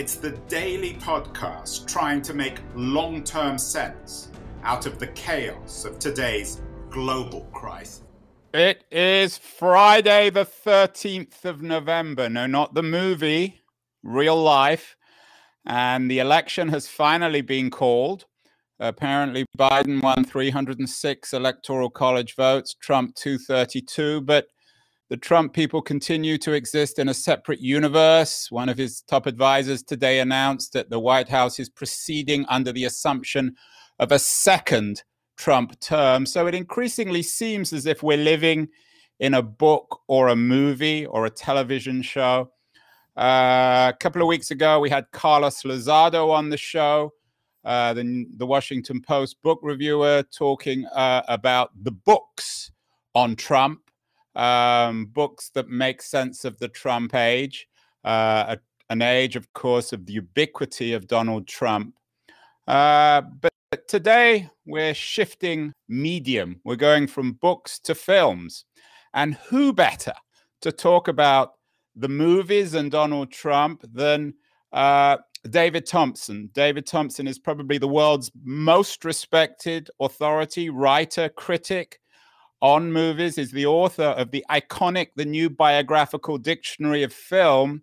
it's the daily podcast trying to make long term sense out of the chaos of today's global crisis. It is Friday, the 13th of November. No, not the movie, real life. And the election has finally been called. Apparently, Biden won 306 electoral college votes, Trump 232. But the Trump people continue to exist in a separate universe. One of his top advisors today announced that the White House is proceeding under the assumption of a second Trump term. So it increasingly seems as if we're living in a book or a movie or a television show. Uh, a couple of weeks ago, we had Carlos Lozada on the show, uh, the, the Washington Post book reviewer, talking uh, about the books on Trump um, books that make sense of the Trump age, uh, a, an age, of course, of the ubiquity of Donald Trump. Uh, but today we're shifting medium. We're going from books to films. And who better to talk about the movies and Donald Trump than uh, David Thomson. David Thomson is probably the world's most respected authority, writer, critic on movies, is the author of the iconic The New Biographical Dictionary of Film.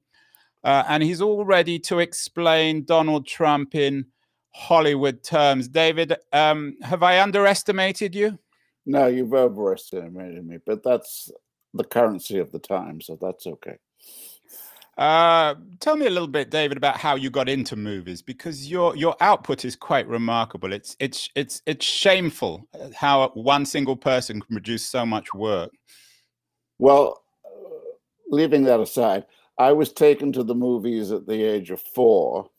Uh, and he's all ready to explain Donald Trump in Hollywood terms. David, um, have I underestimated you? No, you've overestimated me, but that's the currency of the time, so that's okay. Uh, tell me a little bit, David, about how you got into movies because your your output is quite remarkable. It's it's it's it's shameful uh, how one single person can produce so much work. Well, uh, leaving that aside, I was taken to the movies at the age of four,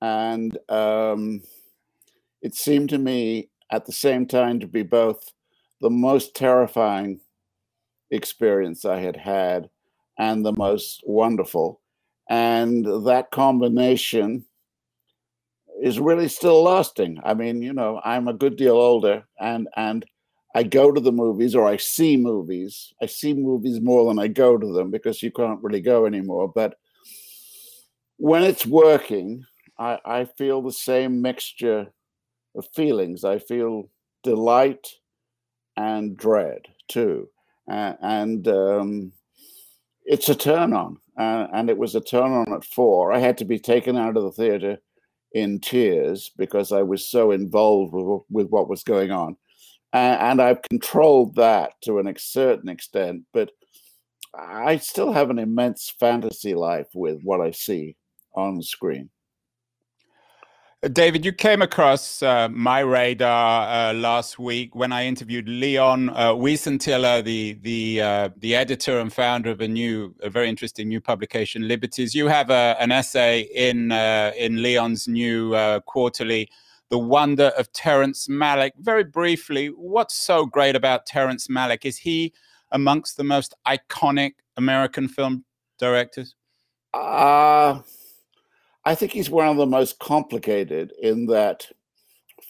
and um, it seemed to me at the same time to be both the most terrifying experience I had had and the most wonderful. And that combination is really still lasting. I mean, you know, I'm a good deal older and and I go to the movies or I see movies. I see movies more than I go to them because you can't really go anymore. But when it's working, I, I feel the same mixture of feelings. I feel delight and dread too. Uh, and um, it's a turn on, uh, and it was a turn on at four. I had to be taken out of the theater in tears because I was so involved with, with what was going on. Uh, and I've controlled that to an certain extent, but I still have an immense fantasy life with what I see on screen. David, you came across uh, my radar uh, last week when I interviewed Leon uh, Wieseltier, the the uh, the editor and founder of a new, a very interesting new publication, Liberties. You have a, an essay in uh, in Leon's new uh, quarterly, "The Wonder of Terrence Malick." Very briefly, what's so great about Terrence Malick? Is he amongst the most iconic American film directors? Uh I think he's one of the most complicated in that,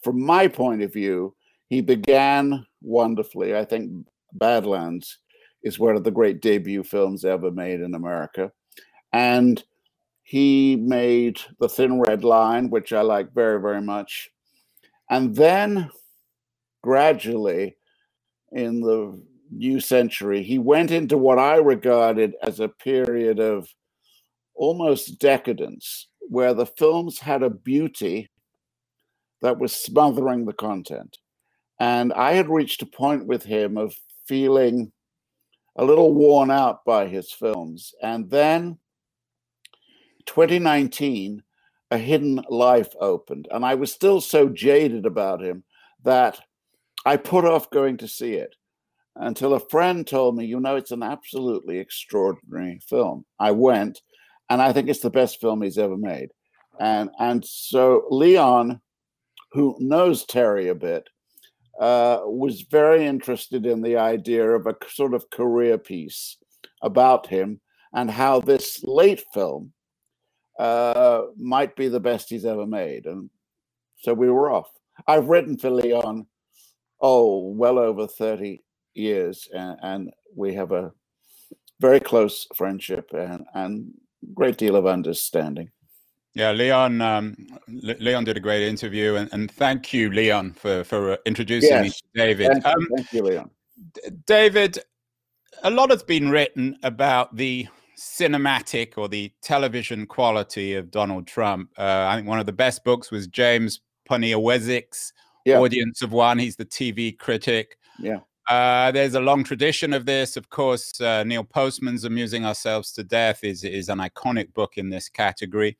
from my point of view, he began wonderfully. I think Badlands is one of the great debut films ever made in America. And he made The Thin Red Line, which I like very, very much. And then gradually, in the new century, he went into what I regarded as a period of almost decadence where the films had a beauty that was smothering the content. And I had reached a point with him of feeling a little worn out by his films. And then 2019, A Hidden Life opened. And I was still so jaded about him that I put off going to see it until a friend told me, you know, it's an absolutely extraordinary film. I went and I think it's the best film he's ever made. and and so Leon, who knows Terry a bit, uh, was very interested in the idea of a sort of career piece about him and how this late film uh, might be the best he's ever made. And so we were off. I've written for Leon, oh, well over 30 years, and, and we have a very close friendship and, and great deal of understanding. Yeah, Leon. Um, Le- Leon did a great interview, and, and thank you, Leon, for for uh, introducing yes. me to David. Thank, um, thank you, Leon. David, a lot has been written about the cinematic or the television quality of Donald Trump. Uh, I think one of the best books was James Poniewozik's yeah. Audience of One. He's the TV critic. Yeah. Uh, there's a long tradition of this. Of course, uh, Neil Postman's Amusing Ourselves to Death is, is an iconic book in this category.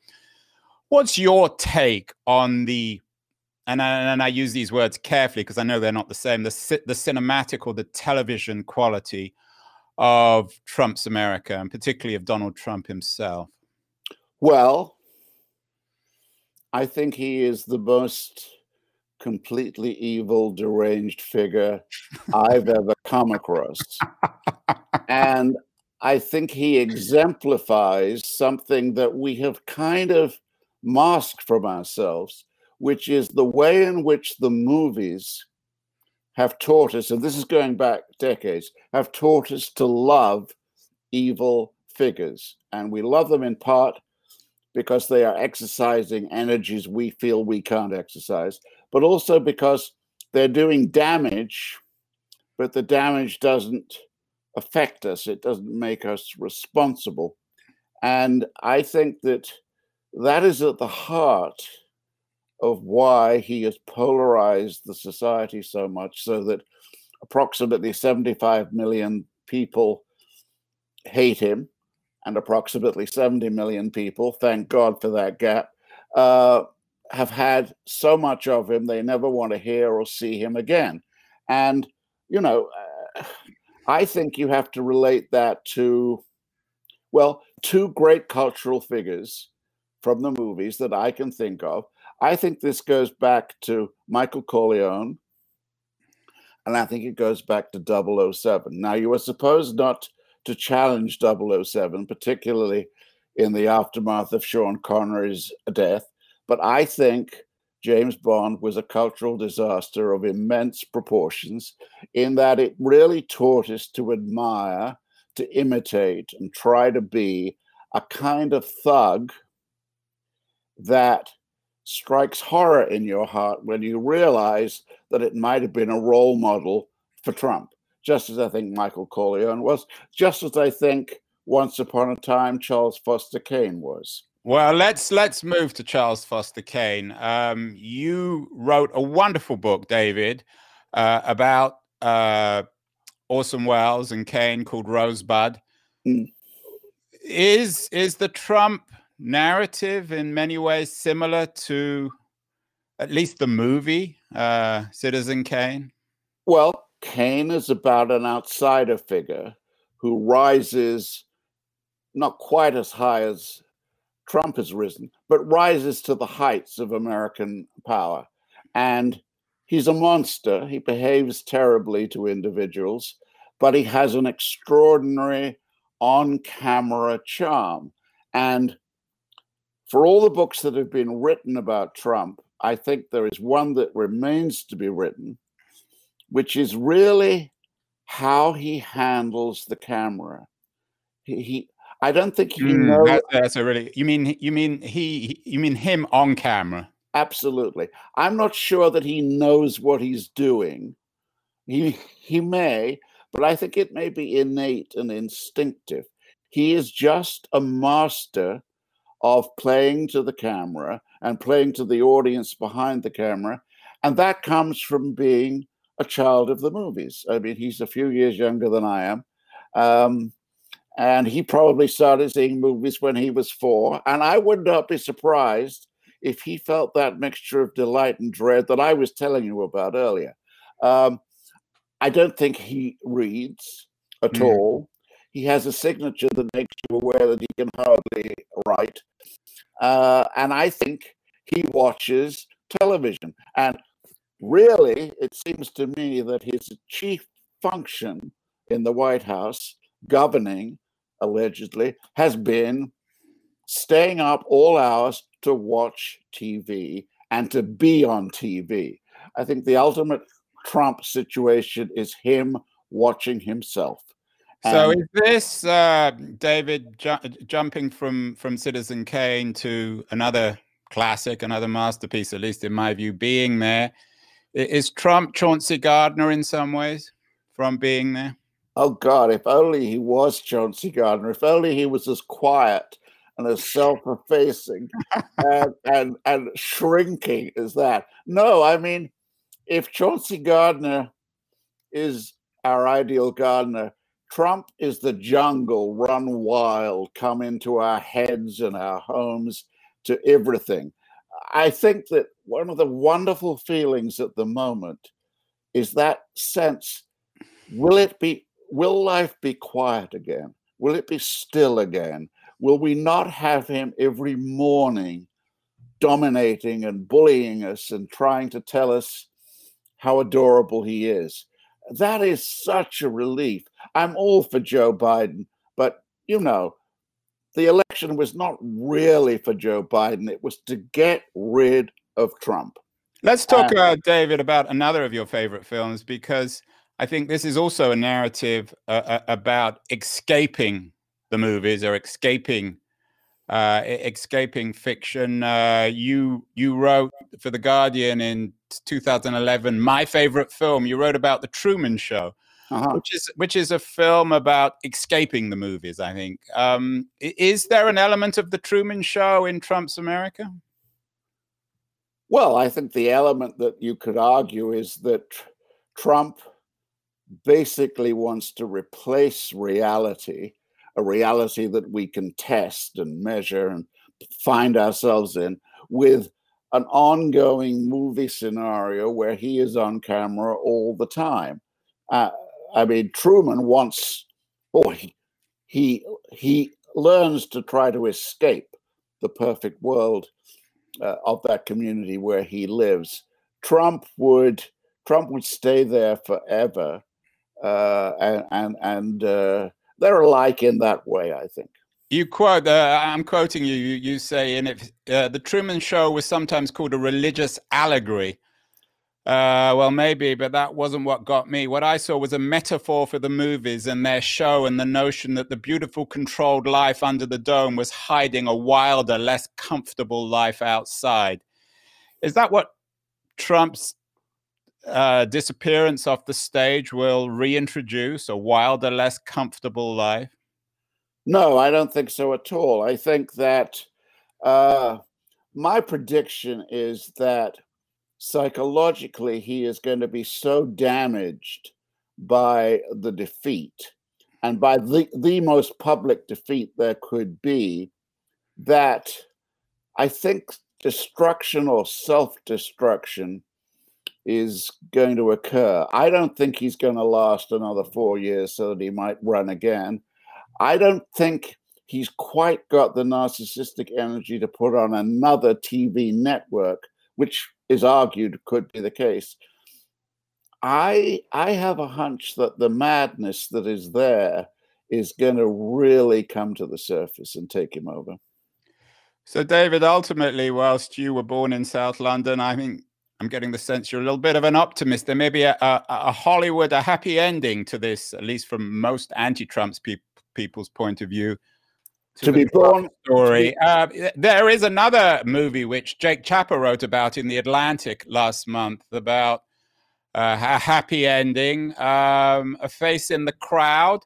What's your take on the, and I, and I use these words carefully because I know they're not the same, the, the cinematic or the television quality of Trump's America, and particularly of Donald Trump himself? Well, I think he is the most completely evil, deranged figure I've ever come across. And I think he exemplifies something that we have kind of masked from ourselves, which is the way in which the movies have taught us, and this is going back decades, have taught us to love evil figures. And we love them in part because they are exercising energies we feel we can't exercise, but also because they're doing damage, but the damage doesn't affect us, it doesn't make us responsible. And I think that that is at the heart of why he has polarized the society so much, so that approximately 75 million people hate him, and approximately 70 million people, thank God for that gap, uh, have had so much of him they never want to hear or see him again. And, you know, uh, I think you have to relate that to, well, two great cultural figures from the movies that I can think of. I think this goes back to Michael Corleone, and I think it goes back to 007. Now, you were supposed not to challenge 007, particularly in the aftermath of Sean Connery's death, but I think James Bond was a cultural disaster of immense proportions in that it really taught us to admire, to imitate, and try to be a kind of thug that strikes horror in your heart when you realize that it might have been a role model for Trump, just as I think Michael Corleone was, just as I think once upon a time Charles Foster Kane was. Well, let's let's move to Charles Foster Kane. Um, you wrote a wonderful book, David, uh, about uh, Orson Welles and Kane called Rosebud. Mm. Is is the Trump narrative in many ways similar to at least the movie uh, Citizen Kane? Well, Kane is about an outsider figure who rises not quite as high as Trump has risen, but rises to the heights of American power. And he's a monster. He behaves terribly to individuals, but he has an extraordinary on camera charm. And for all the books that have been written about Trump, I think there is one that remains to be written, which is really how he handles the camera. He, he I don't think he mm, knows. That, that's a really. You mean you mean he? You mean him on camera? Absolutely. I'm not sure that he knows what he's doing. He he may, but I think it may be innate and instinctive. He is just a master of playing to the camera and playing to the audience behind the camera, and that comes from being a child of the movies. I mean, he's a few years younger than I am. Um, and he probably started seeing movies when he was four. And I would not be surprised if he felt that mixture of delight and dread that I was telling you about earlier. Um, I don't think he reads at mm. all. He has a signature that makes you aware that he can hardly write. Uh, and I think he watches television. And really, it seems to me that his chief function in the White House, governing allegedly, has been staying up all hours to watch TV and to be on TV. I think the ultimate Trump situation is him watching himself. So is this uh, David ju- jumping from from Citizen Kane to another classic, another masterpiece, at least in my view, being there? Is Trump Chauncey Gardiner in some ways from being there? Oh God, if only he was Chauncey Gardiner, if only he was as quiet and as self-effacing and, and and shrinking as that. No, I mean, if Chauncey Gardiner is our ideal gardener, Trump is the jungle run wild, come into our heads and our homes to everything. I think that one of the wonderful feelings at the moment is that sense will it be will life be quiet again? Will it be still again? Will we not have him every morning dominating and bullying us and trying to tell us how adorable he is? That is such a relief. I'm all for Joe Biden, but you know, the election was not really for Joe Biden. It was to get rid of Trump. Let's talk, uh, David, about another of your favorite films because I think this is also a narrative uh, uh about escaping the movies or escaping uh, escaping fiction. Uh, you you wrote for the Guardian in 2011 my favorite film. You wrote about the Truman Show, uh-huh. which is which is a film about escaping the movies. I think. Um, is there an element of the Truman Show in Trump's America? Well, I think the element that you could argue is that Trump basically wants to replace reality a reality that we can test and measure and find ourselves in with an ongoing movie scenario where he is on camera all the time. Uh, I mean, Truman wants, or he, he, learns to try to escape the perfect world uh, of that community where he lives. Trump would Trump would stay there forever, uh, and and, and uh, they're alike in that way, I think. You quote, uh, I'm quoting you, you, you say, in it, uh, the Truman Show was sometimes called a religious allegory. Uh, well, maybe, but that wasn't what got me. What I saw was a metaphor for the movies and their show, and the notion that the beautiful, controlled life under the dome was hiding a wilder, less comfortable life outside. Is that what Trump's uh, disappearance off the stage will reintroduce a wilder, less comfortable life? No, I don't think so at all. I think that uh, my prediction is that psychologically he is going to be so damaged by the defeat and by the, the most public defeat there could be that I think destruction or self destruction is going to occur. I don't think he's going to last another four years so that he might run again. I don't think he's quite got the narcissistic energy to put on another TV network, which is argued could be the case. I I have a hunch that the madness that is there is going to really come to the surface and take him over. So, David, ultimately, whilst you were born in South London, I think I'm getting the sense you're a little bit of an optimist. There may be a, a, a Hollywood, a happy ending to this, at least from most anti-Trump's pe- people's point of view. To, to be born story. Uh, there is another movie which Jake Chapa wrote about in the Atlantic last month about uh, a happy ending, um, a face in the crowd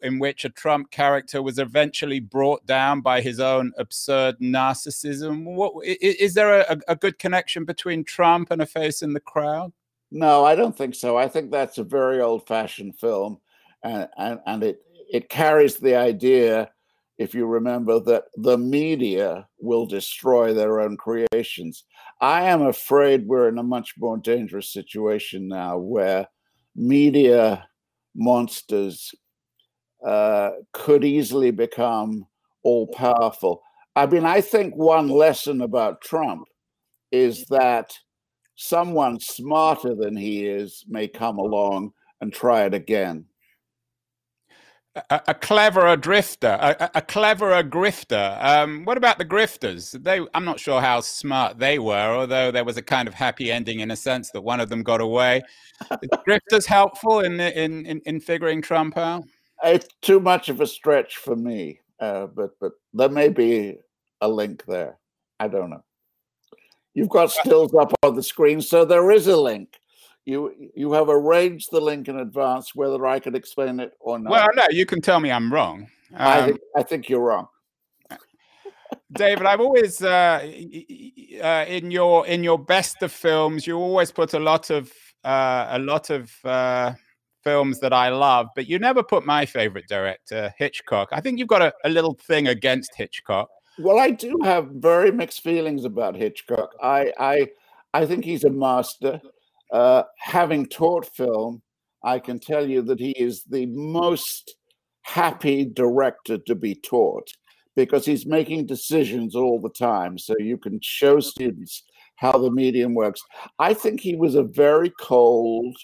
in which a Trump character was eventually brought down by his own absurd narcissism. What, is there a, a good connection between Trump and a face in the crowd? No, I don't think so. I think that's a very old-fashioned film, and and, and it it carries the idea, if you remember, that the media will destroy their own creations. I am afraid we're in a much more dangerous situation now, where media monsters uh, could easily become all powerful. I mean, I think one lesson about Trump is that someone smarter than he is may come along and try it again. A, a cleverer drifter, a, a cleverer grifter. Um, what about the grifters? They, I'm not sure how smart they were, although there was a kind of happy ending in a sense that one of them got away. Is grifters helpful in, in in in figuring Trump out? It's too much of a stretch for me, uh, but but there may be a link there. I don't know. You've got stills up on the screen, so there is a link. You you have arranged the link in advance, whether I could explain it or not. Well, no, you can tell me I'm wrong. Um, I think I think you're wrong. David, I've always uh, uh, in your in your best of films, you always put a lot of uh, a lot of uh, films that I love, but you never put my favorite director, Hitchcock. I think you've got a, a little thing against Hitchcock. Well, I do have very mixed feelings about Hitchcock. I I I think he's a master. Uh, having taught film, I can tell you that he is the most happy director to be taught because he's making decisions all the time. So you can show students how the medium works. I think he was a very cold,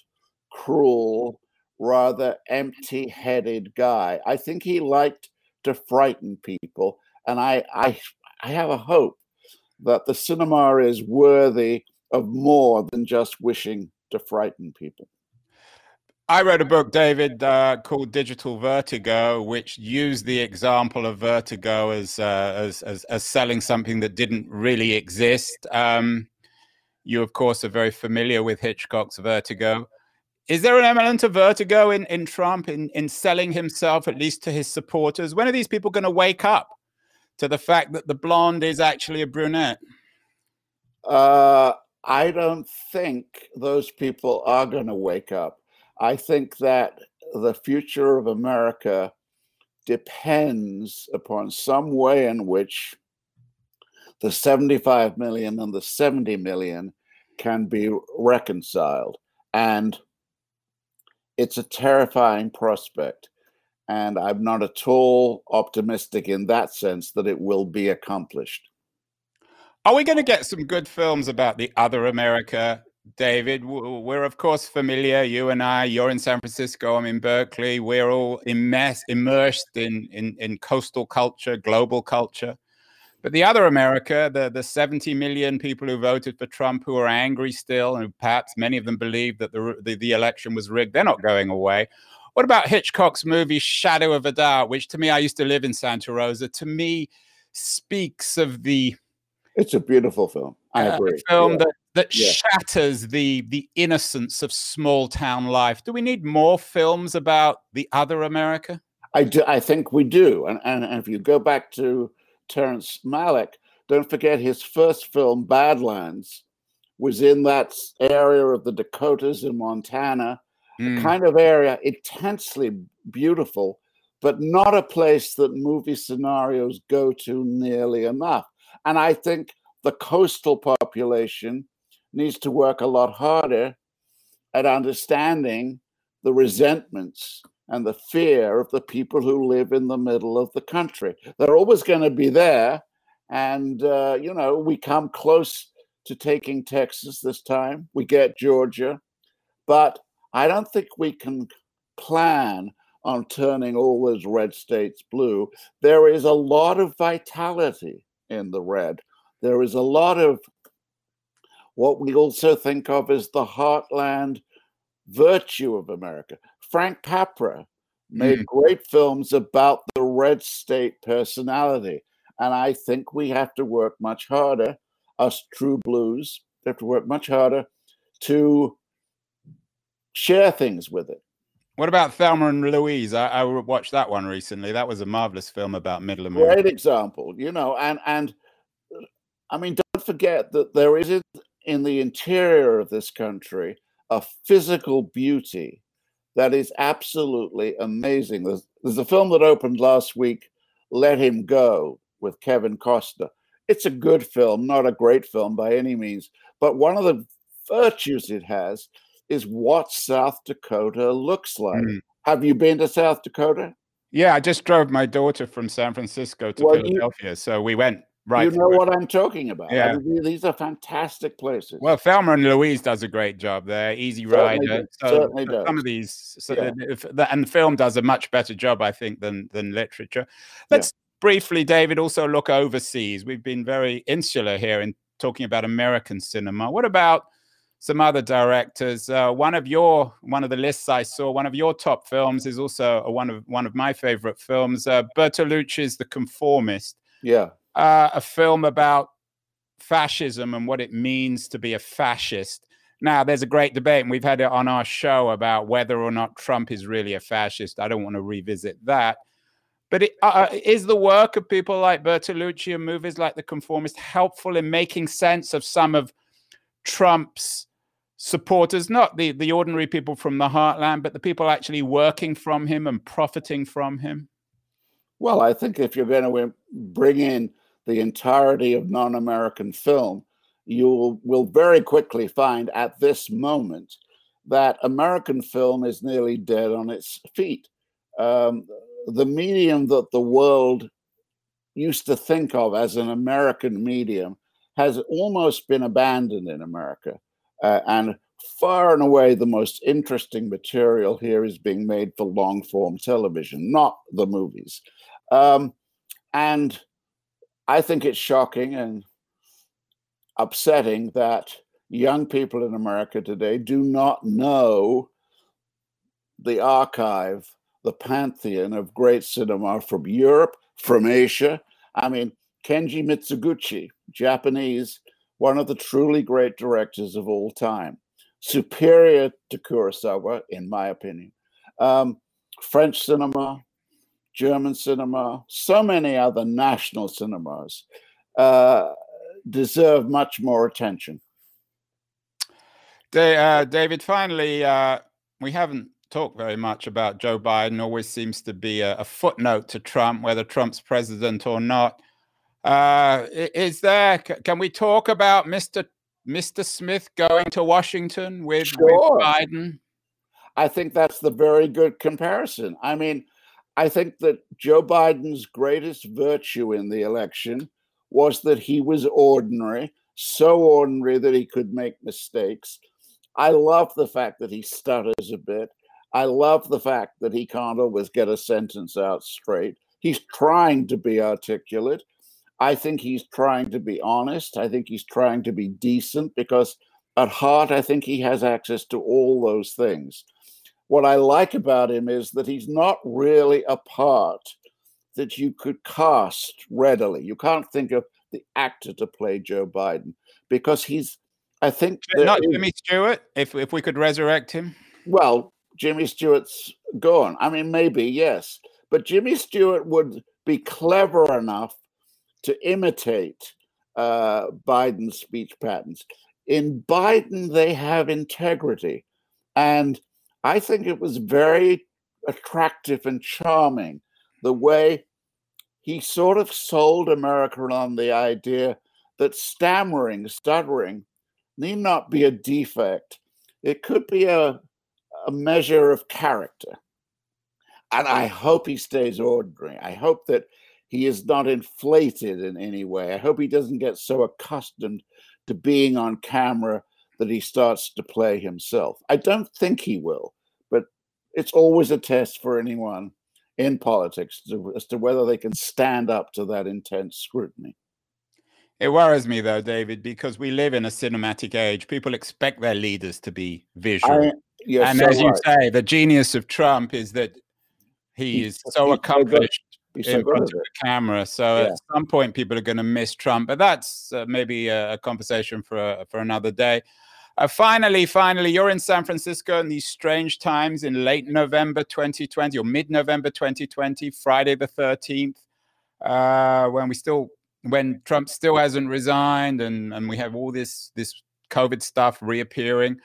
cruel, rather empty headed guy. I think he liked to frighten people and I, I, I have a hope that the cinema is worthy of more than just wishing to frighten people. I wrote a book, David, uh, called Digital Vertigo, which used the example of vertigo as, uh, as, as, as selling something that didn't really exist. Um, you, of course, are very familiar with Hitchcock's Vertigo. Is there an element of vertigo in, in Trump in, in selling himself, at least to his supporters? When are these people going to wake up? to the fact that the blonde is actually a brunette? Uh, I don't think those people are going to wake up. I think that the future of America depends upon some way in which the 75 million and the 70 million can be reconciled. And it's a terrifying prospect. And I'm not at all optimistic in that sense that it will be accomplished. Are we going to get some good films about the other America, David? We're, of course, familiar, you and I. You're in San Francisco, I'm in Berkeley. We're all immersed, immersed in, in, in coastal culture, global culture. But the other America, the, the 70 million people who voted for Trump who are angry still, and perhaps many of them believe that the, the, the election was rigged, they're not going away. What about Hitchcock's movie Shadow of a Doubt, which to me, I used to live in Santa Rosa, to me speaks of the. It's a beautiful film. I uh, agree. film yeah. that, that yeah. shatters the the innocence of small town life. Do we need more films about the other America? I do. I think we do. And, and, and if you go back to Terrence Malick, don't forget his first film, Badlands, was in that area of the Dakotas in Montana mm. kind of area, intensely beautiful, but not a place that movie scenarios go to nearly enough. And I think the coastal population needs to work a lot harder at understanding the resentments and the fear of the people who live in the middle of the country. They're always going to be there. And, uh, you know, we come close to taking Texas this time. We get Georgia. But I don't think we can plan on turning all those red states blue. There is a lot of vitality in the red. There is a lot of what we also think of as the heartland virtue of America. Frank Capra made mm. great films about the red state personality. And I think we have to work much harder, us true blues, have to work much harder to share things with it. What about Thelma and Louise? I, I, watched that one recently. That was a marvelous film about Middle America. Great example, you know, and and I mean, don't forget that there is in the interior of this country a physical beauty that is absolutely amazing. There's, there's a film that opened last week, Let Him Go, with Kevin Costner. It's a good film, not a great film by any means, but one of the virtues it has is what South Dakota looks like. Mm. Have you been to South Dakota? Yeah, I just drove my daughter from San Francisco to well, Philadelphia, you, so we went right. You know what I'm talking about. Yeah. I mean, these are fantastic places. Well, Thelma and Louise does a great job there. Easy Rider. Certainly, so certainly does. Some of these, so yeah. the, and the film does a much better job, I think, than than literature. Let's yeah. briefly, David, also look overseas. We've been very insular here in talking about American cinema. What about some other directors. Uh, one of your one of the lists I saw, one of your top films is also a, one of one of my favorite films, uh, Bertolucci's The Conformist. Yeah, uh, a film about fascism and what it means to be a fascist. Now, there's a great debate, and we've had it on our show about whether or not Trump is really a fascist. I don't want to revisit that. But it, uh, uh is the work of people like Bertolucci and movies like The Conformist helpful in making sense of some of Trump's supporters, not the, the ordinary people from the heartland, but the people actually working from him and profiting from him? Well, I think if you're going to bring in the entirety of non American film, you will very quickly find at this moment that American film is nearly dead on its feet. Um, the medium that the world used to think of as an American medium has almost been abandoned in America. Uh, and far and away the most interesting material here is being made for long form television, not the movies. Um, and I think it's shocking and upsetting that young people in America today do not know the archive, the pantheon of great cinema from Europe, from Asia. I mean, Kenji Mizoguchi, Japanese, one of the truly great directors of all time, superior to Kurosawa, in my opinion. Um, French cinema, German cinema, so many other national cinemas uh, deserve much more attention. Uh, David, finally, uh, we haven't talked very much about Joe Biden. Always seems to be a, a footnote to Trump, whether Trump's president or not. Uh, is there? Can we talk about Mr. Mr. Smith going to Washington with, sure. with Biden? I think that's the very good comparison. I mean, I think that Joe Biden's greatest virtue in the election was that he was ordinary, so ordinary that he could make mistakes. I love the fact that he stutters a bit. I love the fact that he can't always get a sentence out straight. He's trying to be articulate. I think he's trying to be honest. I think he's trying to be decent because at heart, I think he has access to all those things. What I like about him is that he's not really a part that you could cast readily. You can't think of the actor to play Joe Biden because he's, I think. Not Jimmy Stewart, if, if we could resurrect him. Well, Jimmy Stewart's gone. I mean, maybe, yes. But Jimmy Stewart would be clever enough to imitate uh, Biden's speech patterns. In Biden, they have integrity. And I think it was very attractive and charming the way he sort of sold America on the idea that stammering, stuttering, need not be a defect. It could be a, a measure of character. And I hope he stays ordinary. I hope that he is not inflated in any way. I hope he doesn't get so accustomed to being on camera that he starts to play himself. I don't think he will, but it's always a test for anyone in politics to, as to whether they can stand up to that intense scrutiny. It worries me though, David, because we live in a cinematic age. People expect their leaders to be visual. I, and so as you say, the genius of Trump is that he is so accomplished in front of the camera. So yeah. at some point, people are going to miss Trump, but that's uh, maybe a, a, conversation for uh, for another day. Uh, finally, finally, you're in San Francisco in these strange times in late November 2020 or mid-November 2020, Friday the 13th, uh, when we still when Trump still hasn't resigned and and we have all this this COVID stuff reappearing.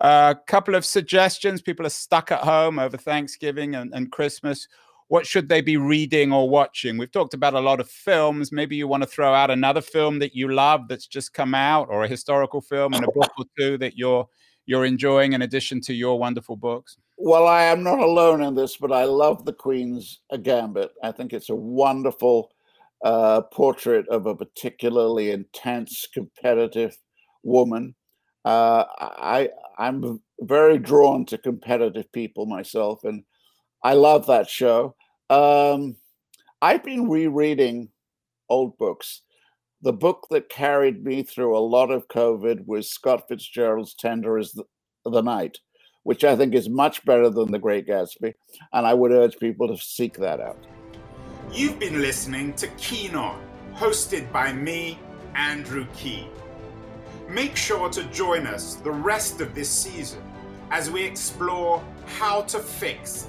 A uh, couple of suggestions. People are stuck at home over Thanksgiving and, and Christmas what should they be reading or watching? We've talked about a lot of films. Maybe you want to throw out another film that you love that's just come out, or a historical film and a book or two that you're you're enjoying in addition to your wonderful books. well, I am not alone in this, but I love the Queen's Gambit. I think it's a wonderful uh, portrait of a particularly intense, competitive woman. Uh, I I'm very drawn to competitive people myself, and I love that show. Um, I've been rereading old books. The book that carried me through a lot of COVID was Scott Fitzgerald's Tender as the, the Night which I think is much better than The Great Gatsby. And I would urge people to seek that out. You've been listening to Keen On, hosted by me, Andrew Keen. Make sure to join us the rest of this season as we explore how to fix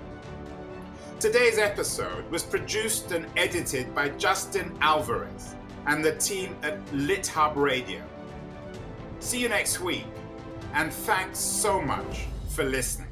Today's episode was produced and edited by Justin Alvarez and the team at LitHub Radio. See you next week, and thanks so much for listening.